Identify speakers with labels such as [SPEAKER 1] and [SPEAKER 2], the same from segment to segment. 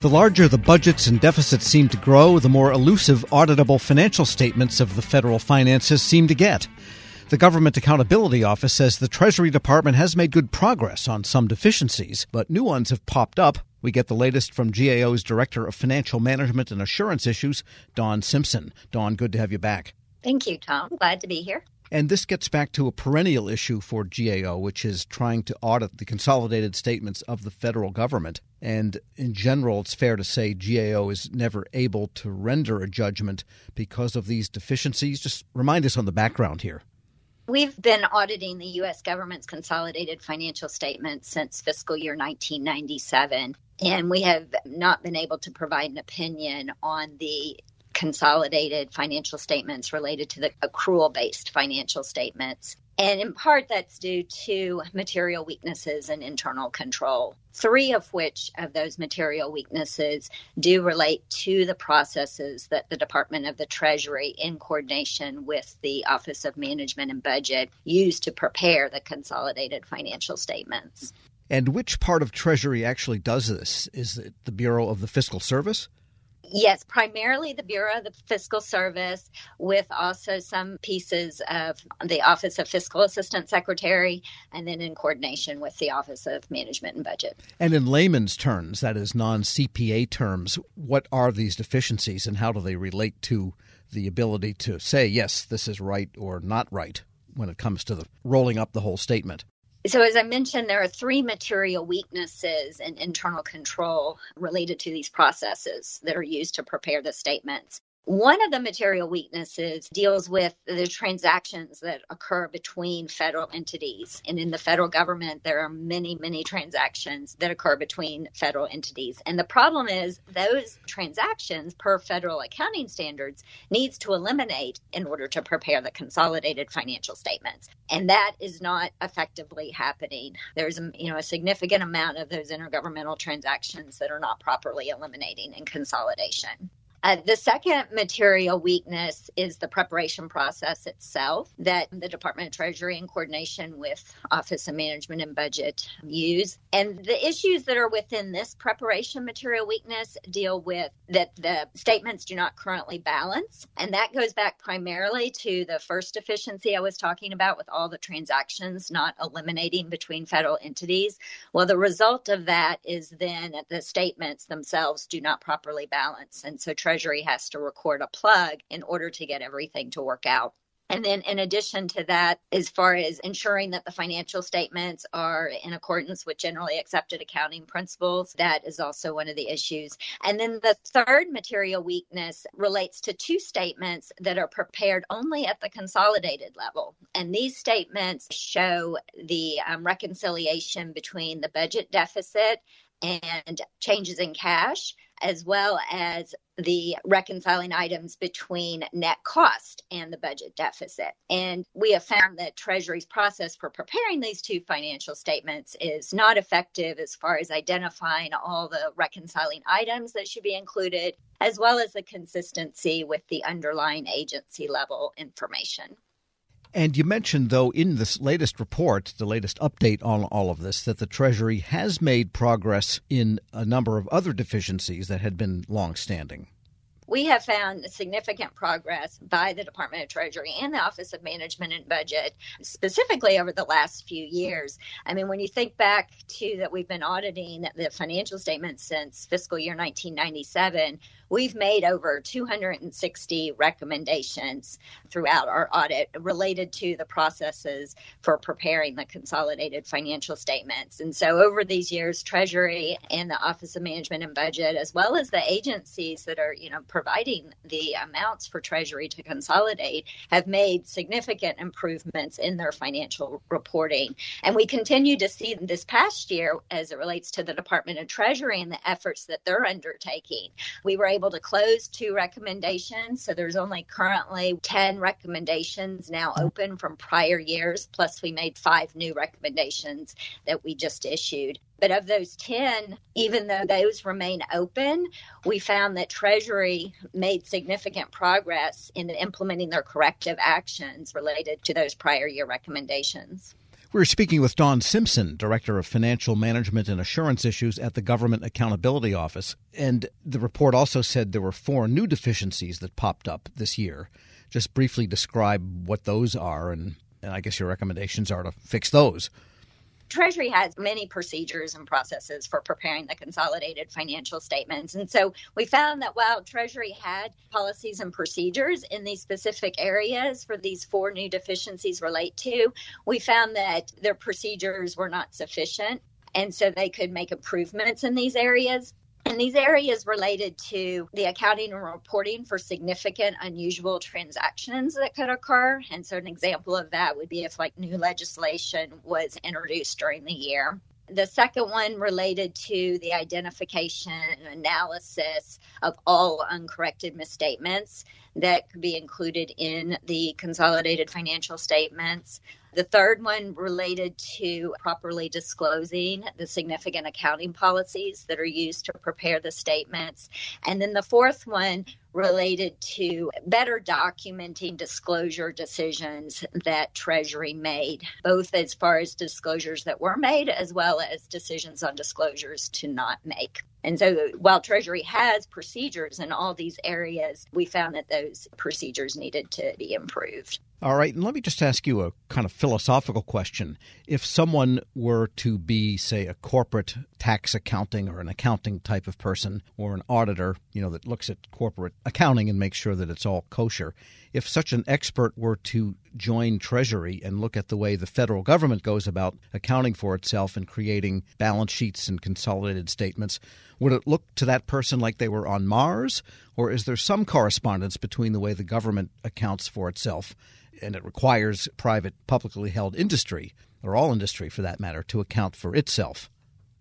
[SPEAKER 1] The larger the budgets and deficits seem to grow, the more elusive auditable financial statements of the federal finances seem to get. The Government Accountability Office says the Treasury Department has made good progress on some deficiencies, but new ones have popped up. We get the latest from GAO's Director of Financial Management and Assurance Issues, Dawn Simpson. Dawn, good to have you back.
[SPEAKER 2] Thank you, Tom. Glad to be here.
[SPEAKER 1] And this gets back to a perennial issue for GAO, which is trying to audit the consolidated statements of the federal government. And in general, it's fair to say GAO is never able to render a judgment because of these deficiencies. Just remind us on the background here.
[SPEAKER 2] We've been auditing the U.S. government's consolidated financial statements since fiscal year 1997, and we have not been able to provide an opinion on the consolidated financial statements related to the accrual based financial statements. And in part, that's due to material weaknesses and internal control. Three of which of those material weaknesses do relate to the processes that the Department of the Treasury, in coordination with the Office of Management and Budget, use to prepare the consolidated financial statements.
[SPEAKER 1] And which part of Treasury actually does this? Is it the Bureau of the Fiscal Service?
[SPEAKER 2] Yes, primarily the Bureau of the Fiscal Service, with also some pieces of the Office of Fiscal Assistant Secretary, and then in coordination with the Office of Management and Budget.
[SPEAKER 1] And in layman's terms, that is non CPA terms, what are these deficiencies and how do they relate to the ability to say, yes, this is right or not right when it comes to the rolling up the whole statement?
[SPEAKER 2] So, as I mentioned, there are three material weaknesses in internal control related to these processes that are used to prepare the statements. One of the material weaknesses deals with the transactions that occur between federal entities. And in the federal government, there are many, many transactions that occur between federal entities. And the problem is those transactions, per federal accounting standards, needs to eliminate in order to prepare the consolidated financial statements. And that is not effectively happening. There's you know a significant amount of those intergovernmental transactions that are not properly eliminating in consolidation. Uh, the second material weakness is the preparation process itself that the Department of Treasury, in coordination with Office of Management and Budget, use. And the issues that are within this preparation material weakness deal with that the statements do not currently balance. And that goes back primarily to the first deficiency I was talking about with all the transactions not eliminating between federal entities. Well, the result of that is then that the statements themselves do not properly balance. And so Treasury has to record a plug in order to get everything to work out. And then, in addition to that, as far as ensuring that the financial statements are in accordance with generally accepted accounting principles, that is also one of the issues. And then the third material weakness relates to two statements that are prepared only at the consolidated level. And these statements show the um, reconciliation between the budget deficit and changes in cash, as well as the reconciling items between net cost and the budget deficit. And we have found that Treasury's process for preparing these two financial statements is not effective as far as identifying all the reconciling items that should be included, as well as the consistency with the underlying agency level information.
[SPEAKER 1] And you mentioned, though, in this latest report, the latest update on all of this, that the Treasury has made progress in a number of other deficiencies that had been longstanding
[SPEAKER 2] we have found significant progress by the Department of Treasury and the Office of Management and Budget, specifically over the last few years. I mean, when you think back to that, we've been auditing the financial statements since fiscal year 1997. We've made over 260 recommendations throughout our audit related to the processes for preparing the consolidated financial statements. And so, over these years, Treasury and the Office of Management and Budget, as well as the agencies that are, you know, providing the amounts for Treasury to consolidate, have made significant improvements in their financial reporting. And we continue to see this past year as it relates to the Department of Treasury and the efforts that they're undertaking. We were able to close two recommendations. So there's only currently 10 recommendations now open from prior years. Plus, we made five new recommendations that we just issued. But of those 10, even though those remain open, we found that Treasury made significant progress in implementing their corrective actions related to those prior year recommendations.
[SPEAKER 1] We're speaking with Dawn Simpson, Director of Financial Management and Assurance Issues at the Government Accountability Office. And the report also said there were four new deficiencies that popped up this year. Just briefly describe what those are, and, and I guess your recommendations are to fix those.
[SPEAKER 2] Treasury has many procedures and processes for preparing the consolidated financial statements. And so we found that while Treasury had policies and procedures in these specific areas for these four new deficiencies relate to, we found that their procedures were not sufficient. And so they could make improvements in these areas. And these areas related to the accounting and reporting for significant unusual transactions that could occur. And so, an example of that would be if, like, new legislation was introduced during the year. The second one related to the identification and analysis of all uncorrected misstatements that could be included in the consolidated financial statements. The third one related to properly disclosing the significant accounting policies that are used to prepare the statements. And then the fourth one related to better documenting disclosure decisions that Treasury made, both as far as disclosures that were made as well as decisions on disclosures to not make. And so while Treasury has procedures in all these areas, we found that those procedures needed to be improved.
[SPEAKER 1] All right, and let me just ask you a kind of philosophical question. If someone were to be, say, a corporate tax accounting or an accounting type of person or an auditor, you know, that looks at corporate accounting and make sure that it's all kosher, if such an expert were to join Treasury and look at the way the federal government goes about accounting for itself and creating balance sheets and consolidated statements, would it look to that person like they were on Mars? Or is there some correspondence between the way the government accounts for itself and it requires private, publicly held industry, or all industry for that matter, to account for itself.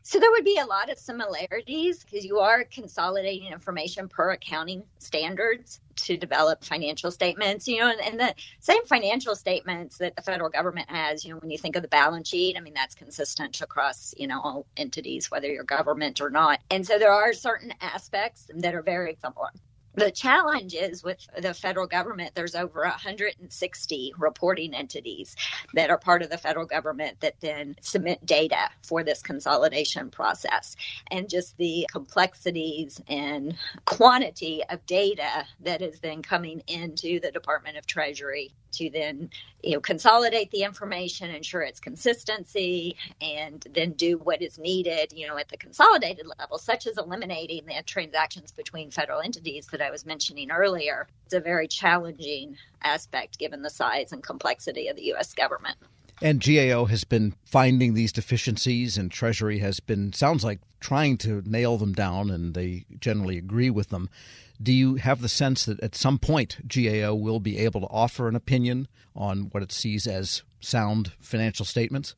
[SPEAKER 2] So there would be a lot of similarities because you are consolidating information per accounting standards to develop financial statements, you know, and, and, the same financial statements that the federal government has, you know, when you think of the balance sheet, I mean, that's consistent across, you know, all entities, whether you're government or not. And so there are certain aspects that are very similar the challenge is with the federal government there's over 160 reporting entities that are part of the federal government that then submit data for this consolidation process. And just the complexities and quantity of data that is then coming into the department of treasury to then you know consolidate the information ensure its consistency and then do what is needed you know at the consolidated level such as eliminating the transactions between federal entities that i was mentioning earlier. It's a very challenging aspect given the size and complexity of the us government
[SPEAKER 1] and GAO has been finding these deficiencies, and Treasury has been, sounds like, trying to nail them down, and they generally agree with them. Do you have the sense that at some point GAO will be able to offer an opinion on what it sees as sound financial statements?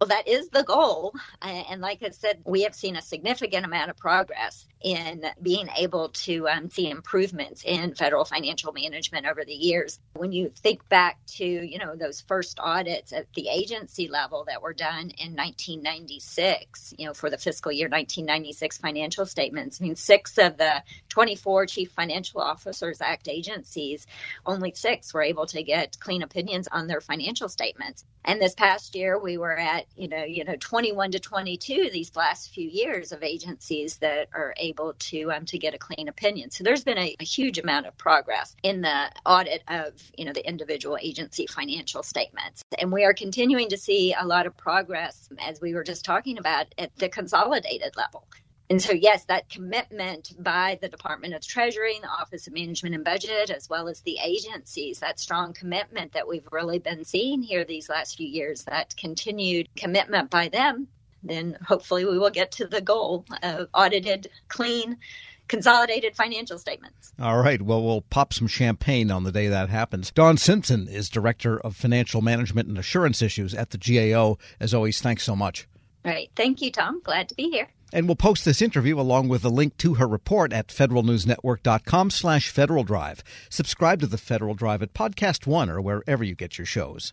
[SPEAKER 2] Well, that is the goal. And like I said, we have seen a significant amount of progress in being able to um, see improvements in federal financial management over the years. When you think back to, you know, those first audits at the agency level that were done in 1996, you know, for the fiscal year 1996 financial statements, I mean, six of the 24 Chief Financial Officers Act agencies, only six were able to get clean opinions on their financial statements. And this past year, we were at, you know, you know, 21 to 22 these last few years of agencies that are able to um, to get a clean opinion. So there's been a, a huge amount of progress in the audit of, you know, the individual agency financial statements. And we are continuing to see a lot of progress, as we were just talking about, at the consolidated level. And so, yes, that commitment by the Department of Treasury, the Office of Management and Budget, as well as the agencies, that strong commitment that we've really been seeing here these last few years, that continued commitment by them, then hopefully we will get to the goal of audited, clean, consolidated financial statements.
[SPEAKER 1] All right. Well, we'll pop some champagne on the day that happens. Dawn Simpson is Director of Financial Management and Assurance Issues at the GAO. As always, thanks so much.
[SPEAKER 2] All right. Thank you, Tom. Glad to be here.
[SPEAKER 1] And we'll post this interview along with a link to her report at federalnewsnetwork.com slash Federal Drive. Subscribe to the Federal Drive at Podcast One or wherever you get your shows.